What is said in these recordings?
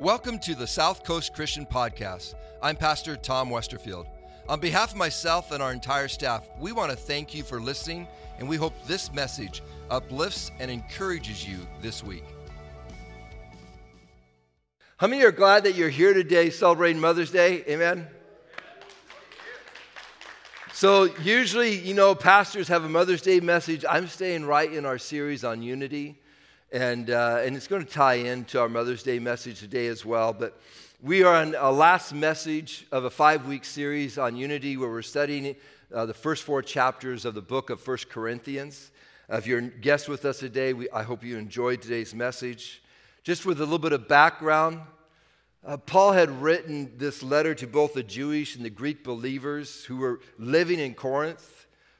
Welcome to the South Coast Christian Podcast. I'm Pastor Tom Westerfield. On behalf of myself and our entire staff, we want to thank you for listening, and we hope this message uplifts and encourages you this week. How many are glad that you're here today celebrating Mother's Day? Amen. So, usually, you know, pastors have a Mother's Day message. I'm staying right in our series on unity. And, uh, and it's going to tie into our Mother's Day message today as well. But we are on a last message of a five week series on unity where we're studying uh, the first four chapters of the book of First Corinthians. Uh, if you're a guest with us today, we, I hope you enjoyed today's message. Just with a little bit of background, uh, Paul had written this letter to both the Jewish and the Greek believers who were living in Corinth.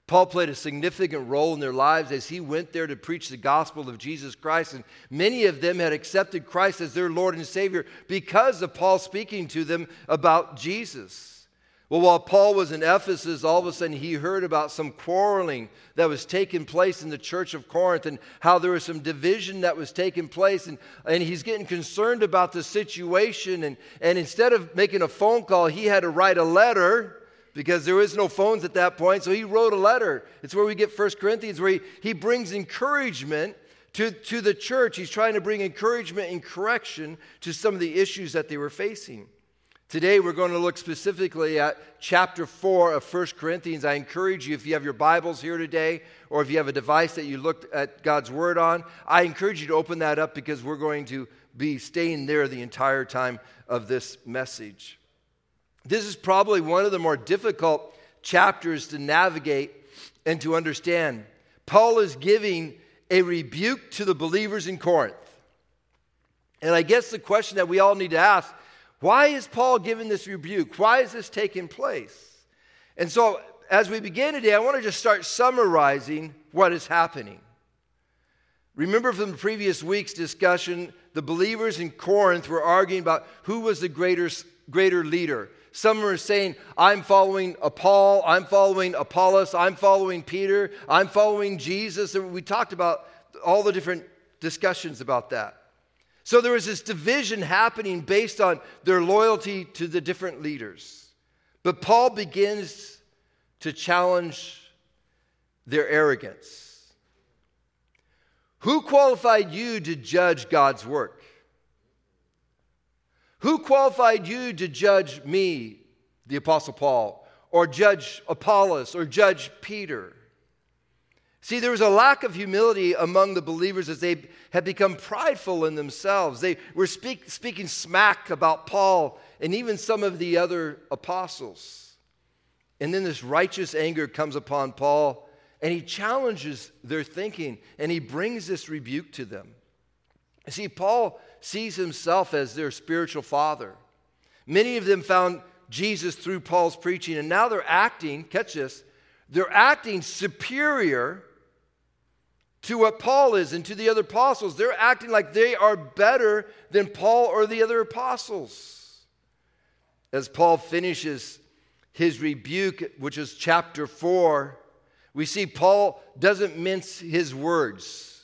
Paul played a significant role in their lives as he went there to preach the gospel of Jesus Christ. And many of them had accepted Christ as their Lord and Savior because of Paul speaking to them about Jesus. Well, while Paul was in Ephesus, all of a sudden he heard about some quarreling that was taking place in the church of Corinth and how there was some division that was taking place. And, and he's getting concerned about the situation. And, and instead of making a phone call, he had to write a letter because there was no phones at that point. So he wrote a letter. It's where we get First Corinthians, where he, he brings encouragement to, to the church. He's trying to bring encouragement and correction to some of the issues that they were facing. Today, we're going to look specifically at chapter 4 of First Corinthians. I encourage you, if you have your Bibles here today, or if you have a device that you looked at God's Word on, I encourage you to open that up because we're going to be staying there the entire time of this message. This is probably one of the more difficult chapters to navigate and to understand. Paul is giving a rebuke to the believers in Corinth. And I guess the question that we all need to ask why is Paul giving this rebuke? Why is this taking place? And so, as we begin today, I want to just start summarizing what is happening. Remember from the previous week's discussion, the believers in Corinth were arguing about who was the greater, greater leader. Some are saying, I'm following Paul, I'm following Apollos, I'm following Peter, I'm following Jesus. And we talked about all the different discussions about that. So there was this division happening based on their loyalty to the different leaders. But Paul begins to challenge their arrogance. Who qualified you to judge God's work? Who qualified you to judge me, the Apostle Paul, or judge Apollos, or judge Peter? See, there was a lack of humility among the believers as they had become prideful in themselves. They were speak, speaking smack about Paul and even some of the other apostles. And then this righteous anger comes upon Paul, and he challenges their thinking, and he brings this rebuke to them. See, Paul sees himself as their spiritual father. Many of them found Jesus through Paul's preaching, and now they're acting, catch this, they're acting superior to what Paul is and to the other apostles. They're acting like they are better than Paul or the other apostles. As Paul finishes his rebuke, which is chapter 4, we see Paul doesn't mince his words.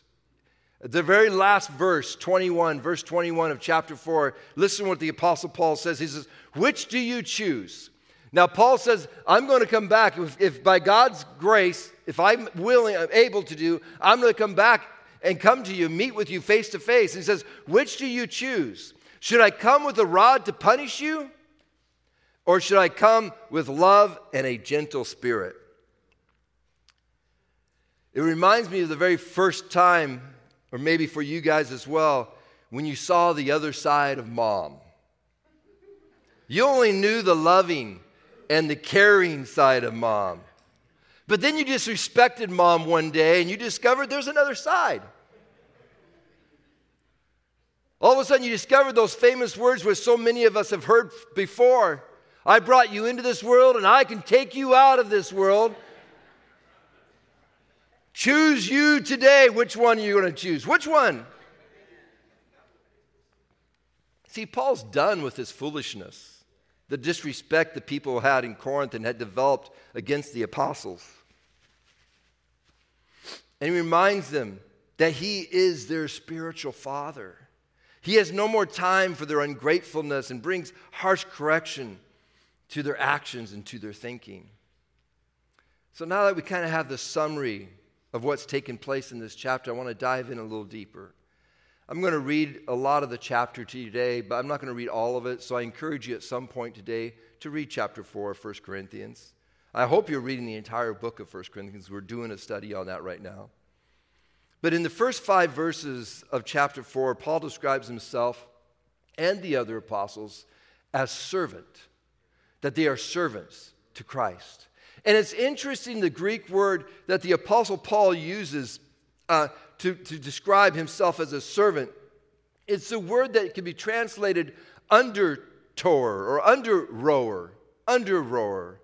The very last verse, 21, verse 21 of chapter 4, listen to what the Apostle Paul says. He says, Which do you choose? Now, Paul says, I'm going to come back. If, if by God's grace, if I'm willing, I'm able to do, I'm going to come back and come to you, meet with you face to face. He says, Which do you choose? Should I come with a rod to punish you? Or should I come with love and a gentle spirit? It reminds me of the very first time or maybe for you guys as well, when you saw the other side of mom. You only knew the loving and the caring side of mom. But then you disrespected mom one day and you discovered there's another side. All of a sudden, you discovered those famous words which so many of us have heard before I brought you into this world and I can take you out of this world. Choose you today. Which one you're you going to choose? Which one? See, Paul's done with his foolishness, the disrespect the people had in Corinth and had developed against the apostles. And he reminds them that he is their spiritual father. He has no more time for their ungratefulness and brings harsh correction to their actions and to their thinking. So now that we kind of have the summary of what's taken place in this chapter, I want to dive in a little deeper. I'm going to read a lot of the chapter today, but I'm not going to read all of it. So I encourage you at some point today to read chapter 4 of 1 Corinthians. I hope you're reading the entire book of 1 Corinthians. We're doing a study on that right now. But in the first five verses of chapter 4, Paul describes himself and the other apostles as servant, that they are servants to Christ. And it's interesting the Greek word that the apostle Paul uses uh, to, to describe himself as a servant. It's a word that can be translated under tower or under rower, under rower.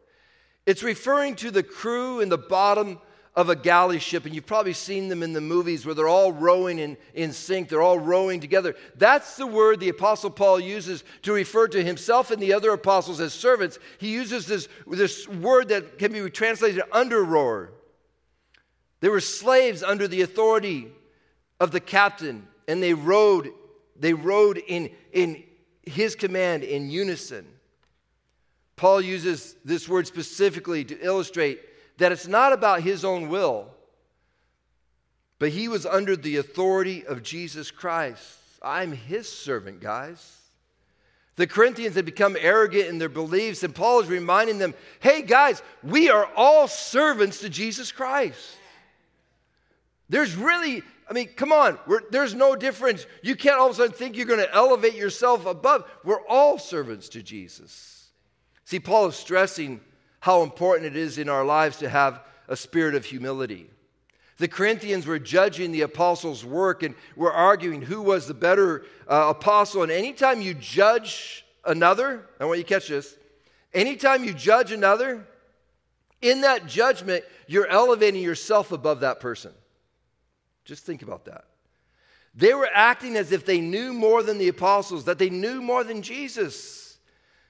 It's referring to the crew in the bottom of a galley ship, and you've probably seen them in the movies where they're all rowing in, in sync, they're all rowing together. That's the word the Apostle Paul uses to refer to himself and the other apostles as servants. He uses this, this word that can be translated under rower. They were slaves under the authority of the captain, and they rowed, they rowed in, in his command in unison. Paul uses this word specifically to illustrate that it's not about his own will, but he was under the authority of Jesus Christ. I'm his servant, guys. The Corinthians had become arrogant in their beliefs, and Paul is reminding them hey, guys, we are all servants to Jesus Christ. There's really, I mean, come on, there's no difference. You can't all of a sudden think you're going to elevate yourself above. We're all servants to Jesus. See, Paul is stressing how important it is in our lives to have a spirit of humility. The Corinthians were judging the apostles' work and were arguing who was the better uh, apostle. And anytime you judge another, I want you to catch this, anytime you judge another, in that judgment, you're elevating yourself above that person. Just think about that. They were acting as if they knew more than the apostles, that they knew more than Jesus.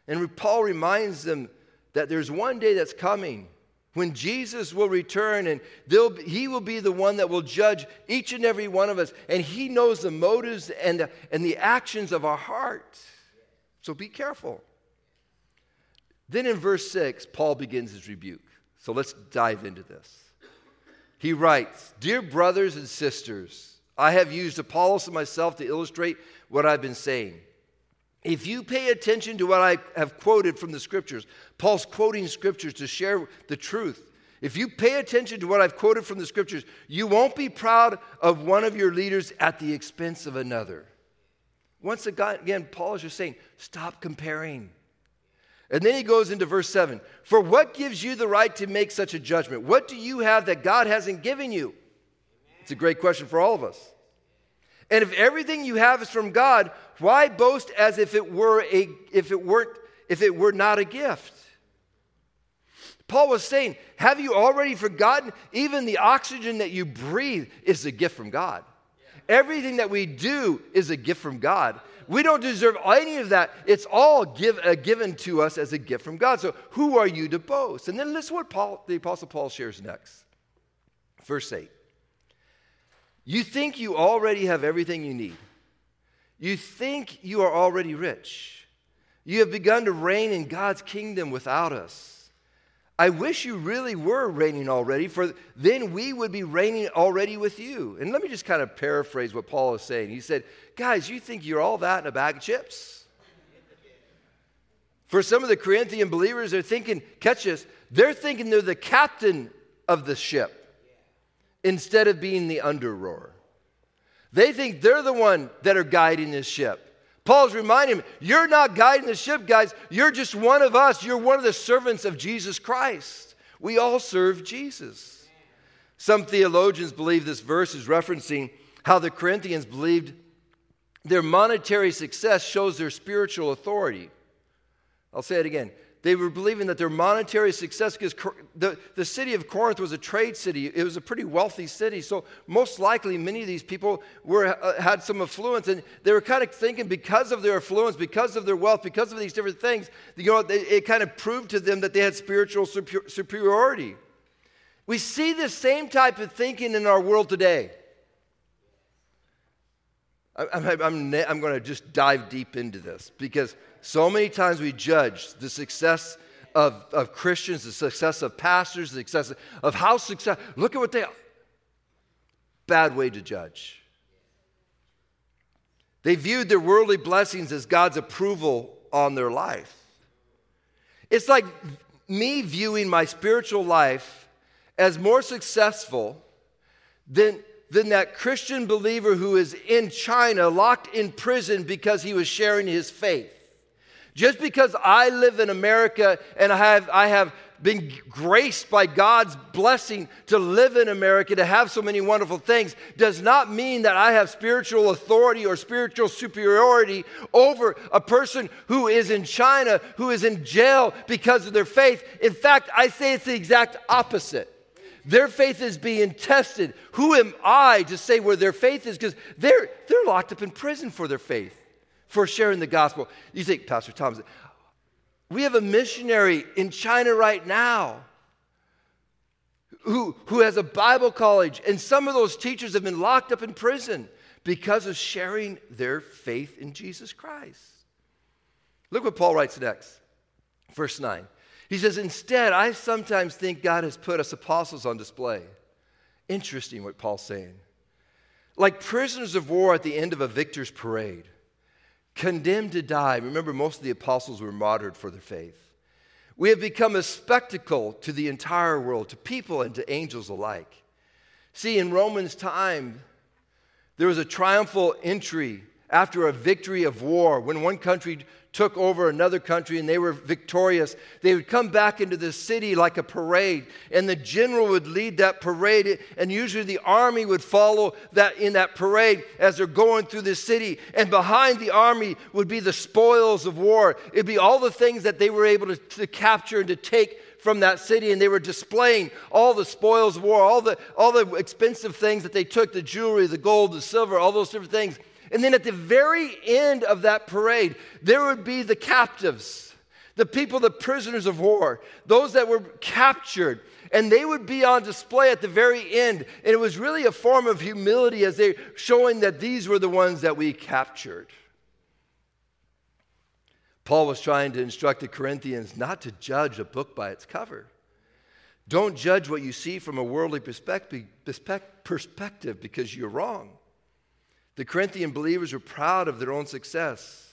And Paul reminds them that there's one day that's coming when Jesus will return and he will be the one that will judge each and every one of us. And he knows the motives and the, and the actions of our heart. So be careful. Then in verse 6, Paul begins his rebuke. So let's dive into this. He writes Dear brothers and sisters, I have used Apollos and myself to illustrate what I've been saying. If you pay attention to what I have quoted from the scriptures, Paul's quoting scriptures to share the truth. If you pay attention to what I've quoted from the scriptures, you won't be proud of one of your leaders at the expense of another. Once again, Paul is just saying, stop comparing. And then he goes into verse 7 For what gives you the right to make such a judgment? What do you have that God hasn't given you? It's a great question for all of us. And if everything you have is from God, why boast as if it were a if it weren't if it were not a gift? Paul was saying, have you already forgotten even the oxygen that you breathe is a gift from God? Everything that we do is a gift from God. We don't deserve any of that. It's all give, uh, given to us as a gift from God. So who are you to boast? And then listen what Paul, the Apostle Paul shares next. Verse 8. You think you already have everything you need. You think you are already rich. You have begun to reign in God's kingdom without us. I wish you really were reigning already, for then we would be reigning already with you. And let me just kind of paraphrase what Paul is saying. He said, Guys, you think you're all that in a bag of chips? For some of the Corinthian believers, they're thinking, catch this, they're thinking they're the captain of the ship instead of being the under rower. They think they're the one that are guiding this ship. Paul's reminding them, you're not guiding the ship, guys. You're just one of us. You're one of the servants of Jesus Christ. We all serve Jesus. Some theologians believe this verse is referencing how the Corinthians believed their monetary success shows their spiritual authority. I'll say it again. They were believing that their monetary success, because the, the city of Corinth was a trade city, it was a pretty wealthy city. So, most likely, many of these people were, uh, had some affluence, and they were kind of thinking because of their affluence, because of their wealth, because of these different things, you know, they, it kind of proved to them that they had spiritual super, superiority. We see the same type of thinking in our world today. I'm, I'm, I'm, going to just dive deep into this because so many times we judge the success of, of Christians, the success of pastors, the success of how success. Look at what they. are. Bad way to judge. They viewed their worldly blessings as God's approval on their life. It's like me viewing my spiritual life as more successful than, than that Christian believer who is in China locked in prison because he was sharing his faith. Just because I live in America and I have, I have been graced by God's blessing to live in America, to have so many wonderful things, does not mean that I have spiritual authority or spiritual superiority over a person who is in China, who is in jail because of their faith. In fact, I say it's the exact opposite. Their faith is being tested. Who am I to say where their faith is? Because they're, they're locked up in prison for their faith, for sharing the gospel. You think, Pastor Thomas, we have a missionary in China right now who, who has a Bible college, and some of those teachers have been locked up in prison because of sharing their faith in Jesus Christ. Look what Paul writes next, verse 9. He says, Instead, I sometimes think God has put us apostles on display. Interesting what Paul's saying. Like prisoners of war at the end of a victor's parade condemned to die. Remember, most of the apostles were martyred for their faith. We have become a spectacle to the entire world, to people and to angels alike. See, in Romans' time, there was a triumphal entry after a victory of war when one country took over another country and they were victorious, they would come back into the city like a parade, and the general would lead that parade, and usually the army would follow that in that parade as they're going through the city. And behind the army would be the spoils of war. It'd be all the things that they were able to, to capture and to take from that city and they were displaying all the spoils of war all the all the expensive things that they took the jewelry the gold the silver all those different things and then at the very end of that parade, there would be the captives, the people, the prisoners of war, those that were captured. And they would be on display at the very end. And it was really a form of humility as they showing that these were the ones that we captured. Paul was trying to instruct the Corinthians not to judge a book by its cover. Don't judge what you see from a worldly perspective because you're wrong. The Corinthian believers were proud of their own success.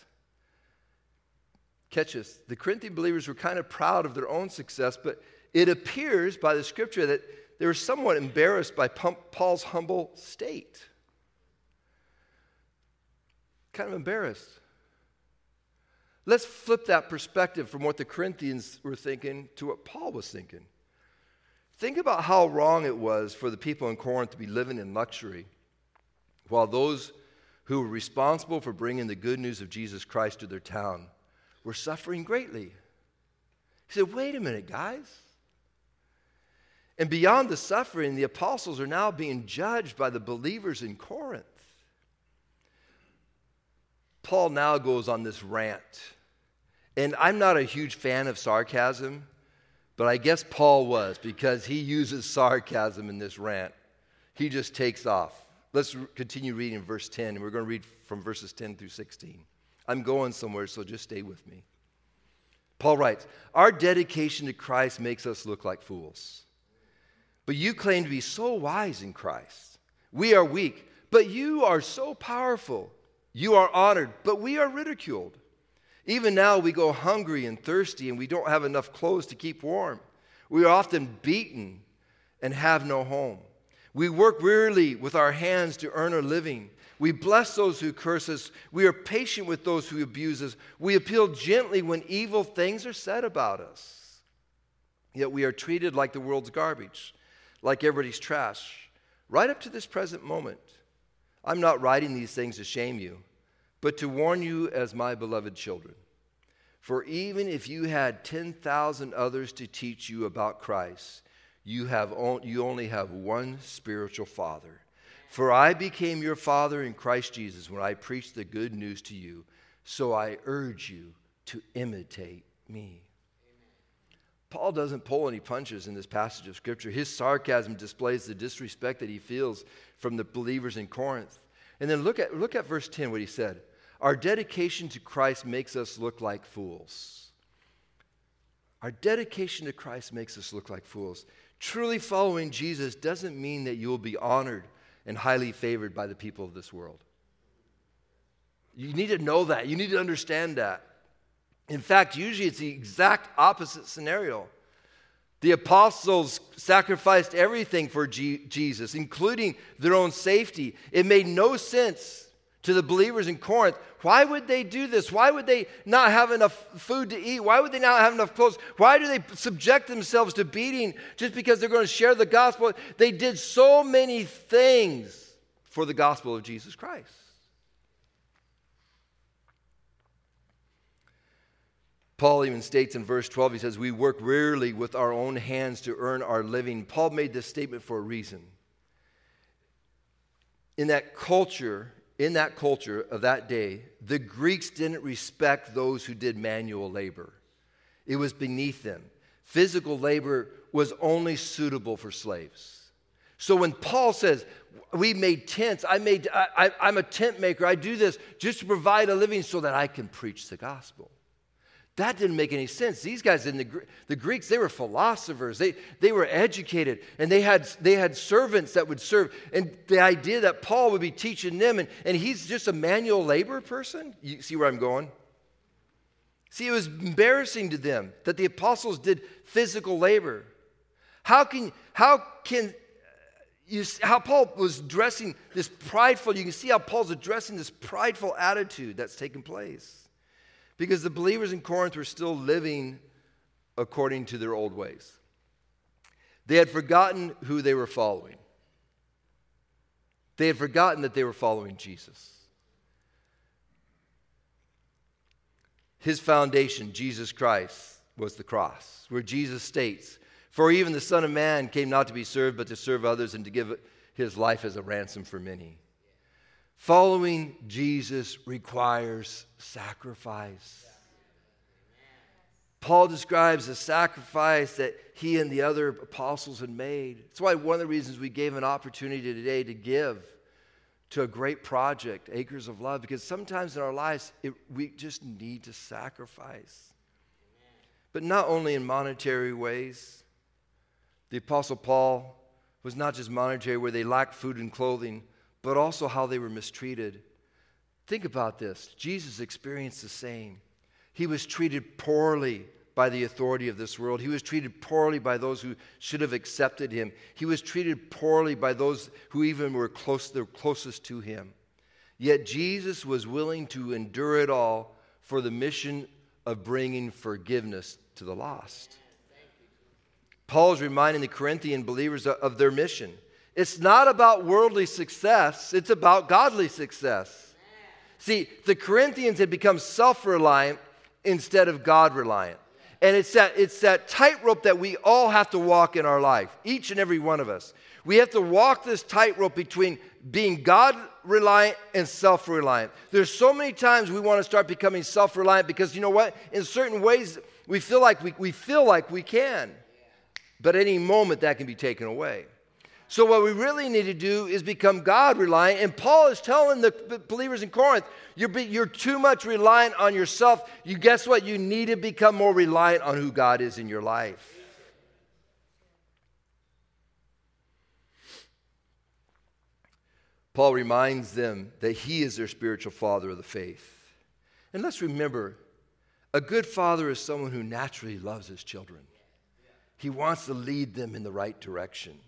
Catch this. The Corinthian believers were kind of proud of their own success, but it appears by the scripture that they were somewhat embarrassed by Paul's humble state. Kind of embarrassed. Let's flip that perspective from what the Corinthians were thinking to what Paul was thinking. Think about how wrong it was for the people in Corinth to be living in luxury while those who were responsible for bringing the good news of Jesus Christ to their town were suffering greatly. He said, Wait a minute, guys. And beyond the suffering, the apostles are now being judged by the believers in Corinth. Paul now goes on this rant. And I'm not a huge fan of sarcasm, but I guess Paul was because he uses sarcasm in this rant. He just takes off. Let's continue reading verse 10, and we're going to read from verses 10 through 16. I'm going somewhere, so just stay with me. Paul writes Our dedication to Christ makes us look like fools. But you claim to be so wise in Christ. We are weak, but you are so powerful. You are honored, but we are ridiculed. Even now, we go hungry and thirsty, and we don't have enough clothes to keep warm. We are often beaten and have no home. We work wearily with our hands to earn a living. We bless those who curse us. We are patient with those who abuse us. We appeal gently when evil things are said about us. Yet we are treated like the world's garbage, like everybody's trash, right up to this present moment. I'm not writing these things to shame you, but to warn you as my beloved children. For even if you had 10,000 others to teach you about Christ, you, have on, you only have one spiritual father. For I became your father in Christ Jesus when I preached the good news to you. So I urge you to imitate me. Paul doesn't pull any punches in this passage of Scripture. His sarcasm displays the disrespect that he feels from the believers in Corinth. And then look at, look at verse 10, what he said. Our dedication to Christ makes us look like fools. Our dedication to Christ makes us look like fools. Truly following Jesus doesn't mean that you will be honored and highly favored by the people of this world. You need to know that. You need to understand that. In fact, usually it's the exact opposite scenario. The apostles sacrificed everything for G- Jesus, including their own safety. It made no sense to the believers in Corinth. Why would they do this? Why would they not have enough food to eat? Why would they not have enough clothes? Why do they subject themselves to beating just because they're going to share the gospel? They did so many things for the gospel of Jesus Christ. Paul even states in verse 12, he says, We work rarely with our own hands to earn our living. Paul made this statement for a reason. In that culture, in that culture of that day, the Greeks didn't respect those who did manual labor. It was beneath them. Physical labor was only suitable for slaves. So when Paul says, we made tents, I made, I, am a tent maker, I do this just to provide a living so that I can preach the gospel. That didn't make any sense. These guys in the, the Greeks, they were philosophers. They, they were educated and they had, they had servants that would serve. And the idea that Paul would be teaching them and, and he's just a manual labor person, you see where I'm going? See, it was embarrassing to them that the apostles did physical labor. How can, how can you see how Paul was dressing this prideful, you can see how Paul's addressing this prideful attitude that's taking place because the believers in Corinth were still living according to their old ways. They had forgotten who they were following. They had forgotten that they were following Jesus. His foundation, Jesus Christ, was the cross, where Jesus states, For even the Son of Man came not to be served, but to serve others and to give his life as a ransom for many. Following Jesus requires sacrifice. Paul describes the sacrifice that he and the other apostles had made. That's why one of the reasons we gave an opportunity today to give to a great project, Acres of Love, because sometimes in our lives it, we just need to sacrifice. But not only in monetary ways. The Apostle Paul was not just monetary, where they lacked food and clothing, but also how they were mistreated. Think about this Jesus experienced the same. He was treated poorly by the authority of this world. He was treated poorly by those who should have accepted him. He was treated poorly by those who even were close, the closest to him. Yet Jesus was willing to endure it all for the mission of bringing forgiveness to the lost. Paul is reminding the Corinthian believers of their mission. It's not about worldly success, it's about godly success. See, the Corinthians had become self reliant instead of God reliant. And it's that, it's that tightrope that we all have to walk in our life, each and every one of us. We have to walk this tightrope between being God reliant and self reliant. There's so many times we want to start becoming self reliant because you know what? In certain ways, we feel like we, we feel like we can. But any moment that can be taken away. So, what we really need to do is become God reliant. And Paul is telling the believers in Corinth, you're, be, you're too much reliant on yourself. You guess what? You need to become more reliant on who God is in your life. Paul reminds them that he is their spiritual father of the faith. And let's remember a good father is someone who naturally loves his children, he wants to lead them in the right direction.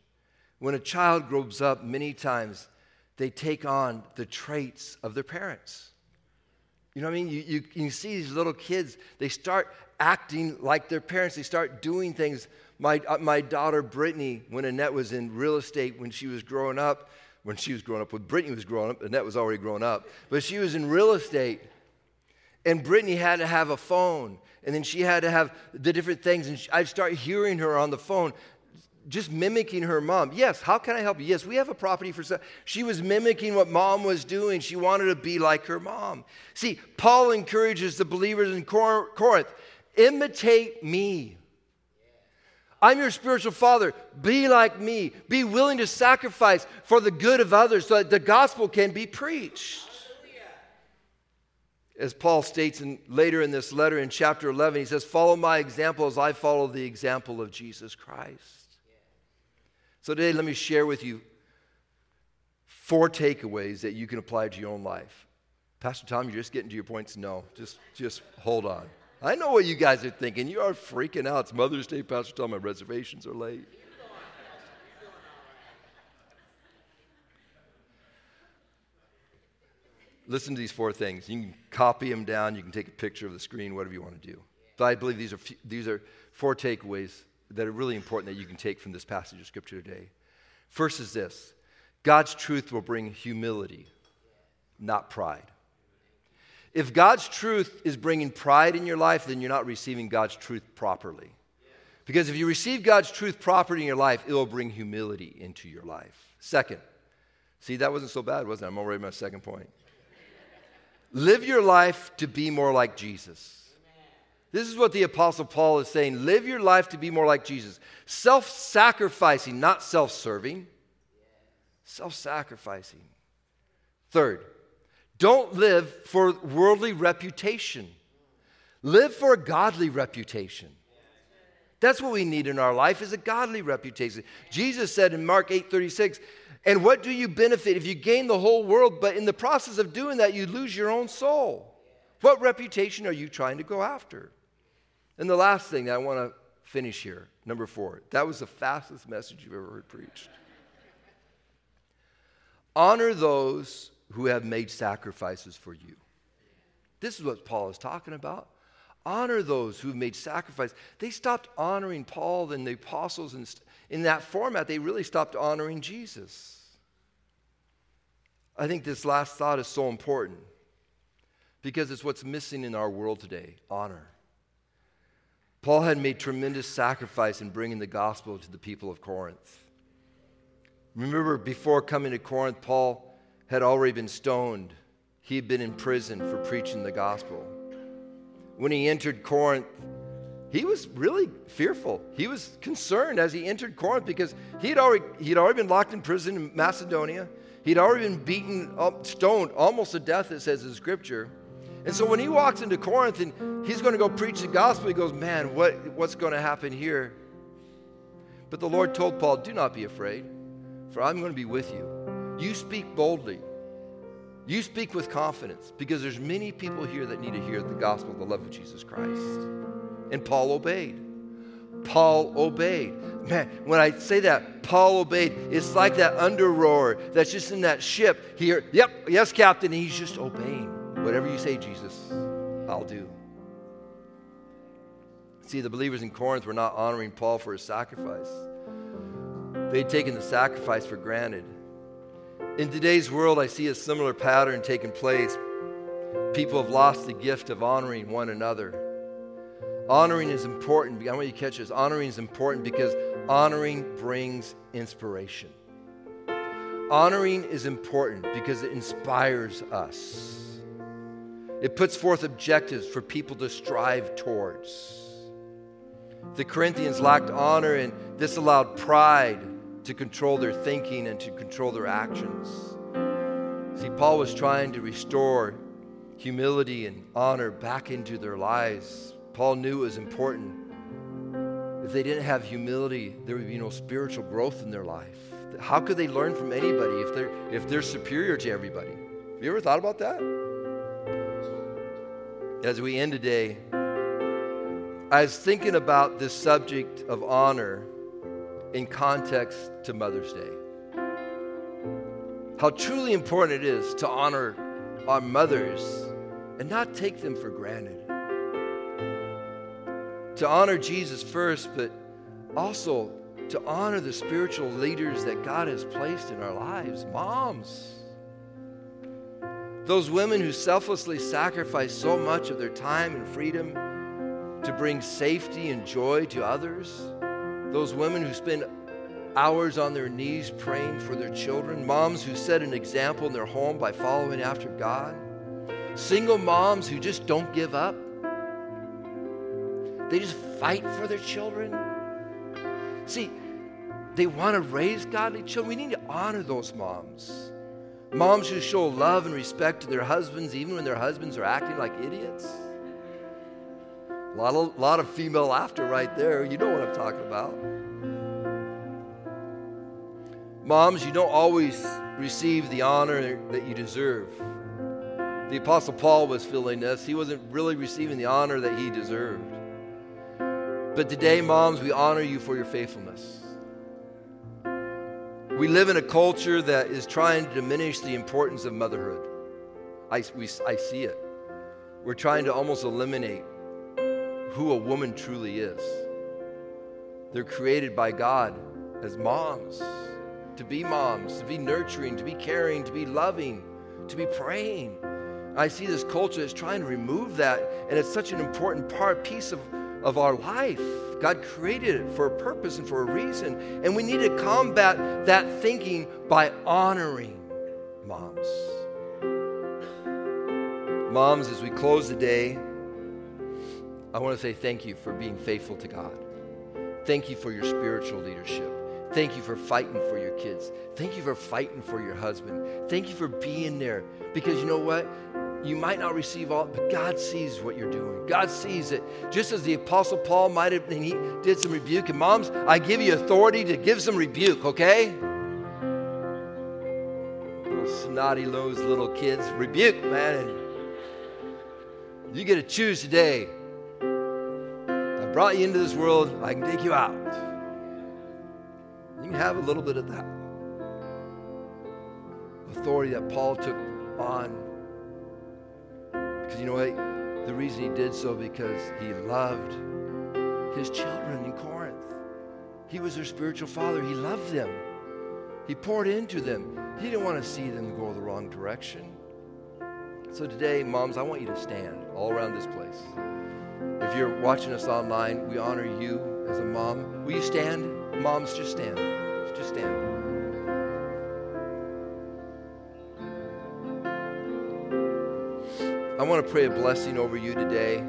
When a child grows up, many times they take on the traits of their parents. You know what I mean? You, you, you see these little kids, they start acting like their parents, they start doing things. My, uh, my daughter Brittany, when Annette was in real estate, when she was growing up, when she was growing up, when Brittany was growing up, Annette was already grown up, but she was in real estate. And Brittany had to have a phone, and then she had to have the different things. And I'd start hearing her on the phone just mimicking her mom. Yes, how can I help you? Yes, we have a property for sale. She was mimicking what mom was doing. She wanted to be like her mom. See, Paul encourages the believers in Corinth imitate me. I'm your spiritual father. Be like me. Be willing to sacrifice for the good of others so that the gospel can be preached. As Paul states in, later in this letter in chapter 11, he says, Follow my example as I follow the example of Jesus Christ. So today, let me share with you four takeaways that you can apply to your own life. Pastor Tom, you're just getting to your points? No, just, just hold on. I know what you guys are thinking. You are freaking out. It's Mother's Day, Pastor Tom. My reservations are late. Listen to these four things. You can copy them down. You can take a picture of the screen, whatever you want to do. But I believe these are, these are four takeaways that are really important that you can take from this passage of Scripture today. First is this God's truth will bring humility, not pride. If God's truth is bringing pride in your life, then you're not receiving God's truth properly. Because if you receive God's truth properly in your life, it will bring humility into your life. Second, see, that wasn't so bad, wasn't it? I'm already on my second point. Live your life to be more like Jesus. This is what the Apostle Paul is saying. Live your life to be more like Jesus. Self sacrificing, not self serving. Self sacrificing. Third, don't live for worldly reputation. Live for a godly reputation. That's what we need in our life is a godly reputation. Jesus said in Mark 8:36, "And what do you benefit if you gain the whole world but in the process of doing that you lose your own soul?" What reputation are you trying to go after? And the last thing that I want to finish here, number 4. That was the fastest message you've ever heard preached. Honor those who have made sacrifices for you. This is what Paul is talking about. Honor those who've made sacrifice. They stopped honoring Paul and the apostles, and in that format, they really stopped honoring Jesus. I think this last thought is so important because it's what's missing in our world today honor. Paul had made tremendous sacrifice in bringing the gospel to the people of Corinth. Remember, before coming to Corinth, Paul had already been stoned. He had been in prison for preaching the gospel. When he entered Corinth, he was really fearful. He was concerned as he entered Corinth because he'd already, he'd already been locked in prison in Macedonia. He'd already been beaten, up, stoned almost to death, it says in Scripture. And so when he walks into Corinth and he's going to go preach the gospel, he goes, Man, what, what's going to happen here? But the Lord told Paul, Do not be afraid, for I'm going to be with you. You speak boldly. You speak with confidence because there's many people here that need to hear the gospel, the love of Jesus Christ. And Paul obeyed. Paul obeyed. Man, when I say that, Paul obeyed, it's like that under rower that's just in that ship here. Yep, yes, Captain. he's just obeying. Whatever you say, Jesus, I'll do. See, the believers in Corinth were not honoring Paul for his sacrifice, they'd taken the sacrifice for granted. In today's world, I see a similar pattern taking place. People have lost the gift of honoring one another. Honoring is important. I want you to catch this. Honoring is important because honoring brings inspiration. Honoring is important because it inspires us. It puts forth objectives for people to strive towards. The Corinthians lacked honor, and this allowed pride to control their thinking and to control their actions. See, Paul was trying to restore humility and honor back into their lives. Paul knew it was important. If they didn't have humility, there would be no spiritual growth in their life. How could they learn from anybody if they're, if they're superior to everybody? Have you ever thought about that? As we end today, I was thinking about this subject of honor in context to Mother's Day. How truly important it is to honor our mothers and not take them for granted. To honor Jesus first, but also to honor the spiritual leaders that God has placed in our lives moms. Those women who selflessly sacrifice so much of their time and freedom to bring safety and joy to others those women who spend hours on their knees praying for their children, moms who set an example in their home by following after God, single moms who just don't give up. They just fight for their children. See, they want to raise godly children. We need to honor those moms. Moms who show love and respect to their husbands, even when their husbands are acting like idiots. A lot of, lot of female laughter right there. You know what I'm talking about. Moms, you don't always receive the honor that you deserve. The Apostle Paul was feeling this. He wasn't really receiving the honor that he deserved. But today, moms, we honor you for your faithfulness. We live in a culture that is trying to diminish the importance of motherhood. I, we, I see it. We're trying to almost eliminate who a woman truly is. They're created by God as moms, to be moms, to be nurturing, to be caring, to be loving, to be praying. I see this culture is trying to remove that, and it's such an important part, piece of, of our life. God created it for a purpose and for a reason, and we need to combat that thinking by honoring moms. Moms, as we close the day, I want to say thank you for being faithful to God. Thank you for your spiritual leadership. Thank you for fighting for your kids. Thank you for fighting for your husband. Thank you for being there. Because you know what? You might not receive all, but God sees what you're doing. God sees it. Just as the Apostle Paul might have, and he did some rebuke. And moms, I give you authority to give some rebuke, okay? Little snotty nosed little kids, rebuke, man. You get to choose today. I brought you into this world, I can take you out. You can have a little bit of that authority that Paul took on because you know what? The reason he did so because he loved his children in Corinth. He was their spiritual father. He loved them. He poured into them. He didn't want to see them go the wrong direction. So today, moms, I want you to stand all around this place. If you're watching us online, we honor you as a mom. Will you stand? Moms, just stand. Just stand. I want to pray a blessing over you today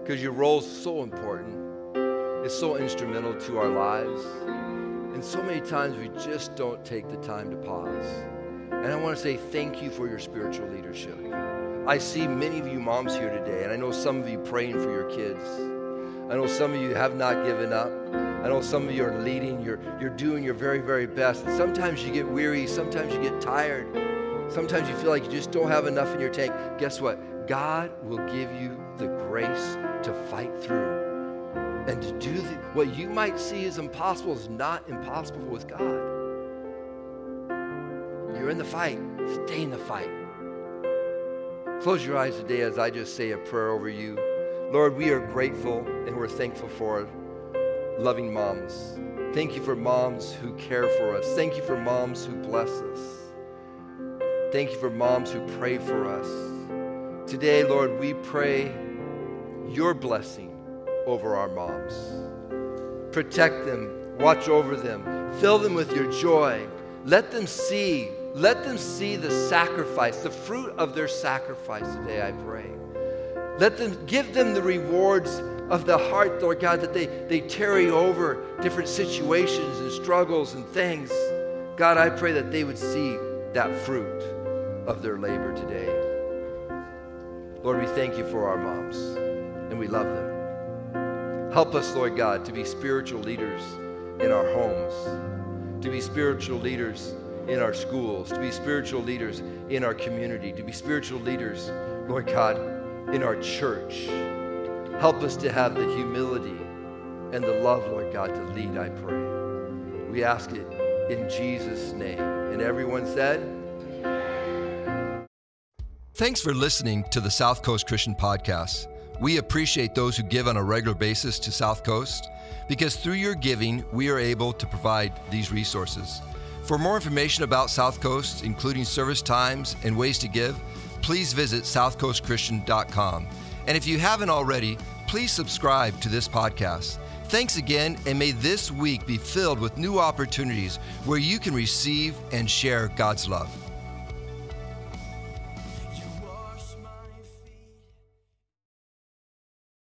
because your role is so important. It's so instrumental to our lives. And so many times we just don't take the time to pause. And I want to say thank you for your spiritual leadership. I see many of you moms here today, and I know some of you praying for your kids. I know some of you have not given up. I know some of you are leading, you're, you're doing your very, very best. And sometimes you get weary, sometimes you get tired. Sometimes you feel like you just don't have enough in your tank. Guess what? God will give you the grace to fight through. And to do the, what you might see as impossible is not impossible with God. You're in the fight. Stay in the fight. Close your eyes today as I just say a prayer over you. Lord, we are grateful and we're thankful for loving moms. Thank you for moms who care for us. Thank you for moms who bless us. Thank you for moms who pray for us. Today, Lord, we pray your blessing over our moms. Protect them, watch over them, fill them with your joy. Let them see, let them see the sacrifice, the fruit of their sacrifice today, I pray. Let them give them the rewards of the heart, Lord God, that they, they tarry over different situations and struggles and things. God, I pray that they would see that fruit of their labor today. Lord, we thank you for our moms and we love them. Help us, Lord God, to be spiritual leaders in our homes, to be spiritual leaders in our schools, to be spiritual leaders in our community, to be spiritual leaders, Lord God, in our church. Help us to have the humility and the love, Lord God, to lead, I pray. We ask it in Jesus' name. And everyone said, Thanks for listening to the South Coast Christian Podcast. We appreciate those who give on a regular basis to South Coast because through your giving, we are able to provide these resources. For more information about South Coast, including service times and ways to give, please visit southcoastchristian.com. And if you haven't already, please subscribe to this podcast. Thanks again, and may this week be filled with new opportunities where you can receive and share God's love.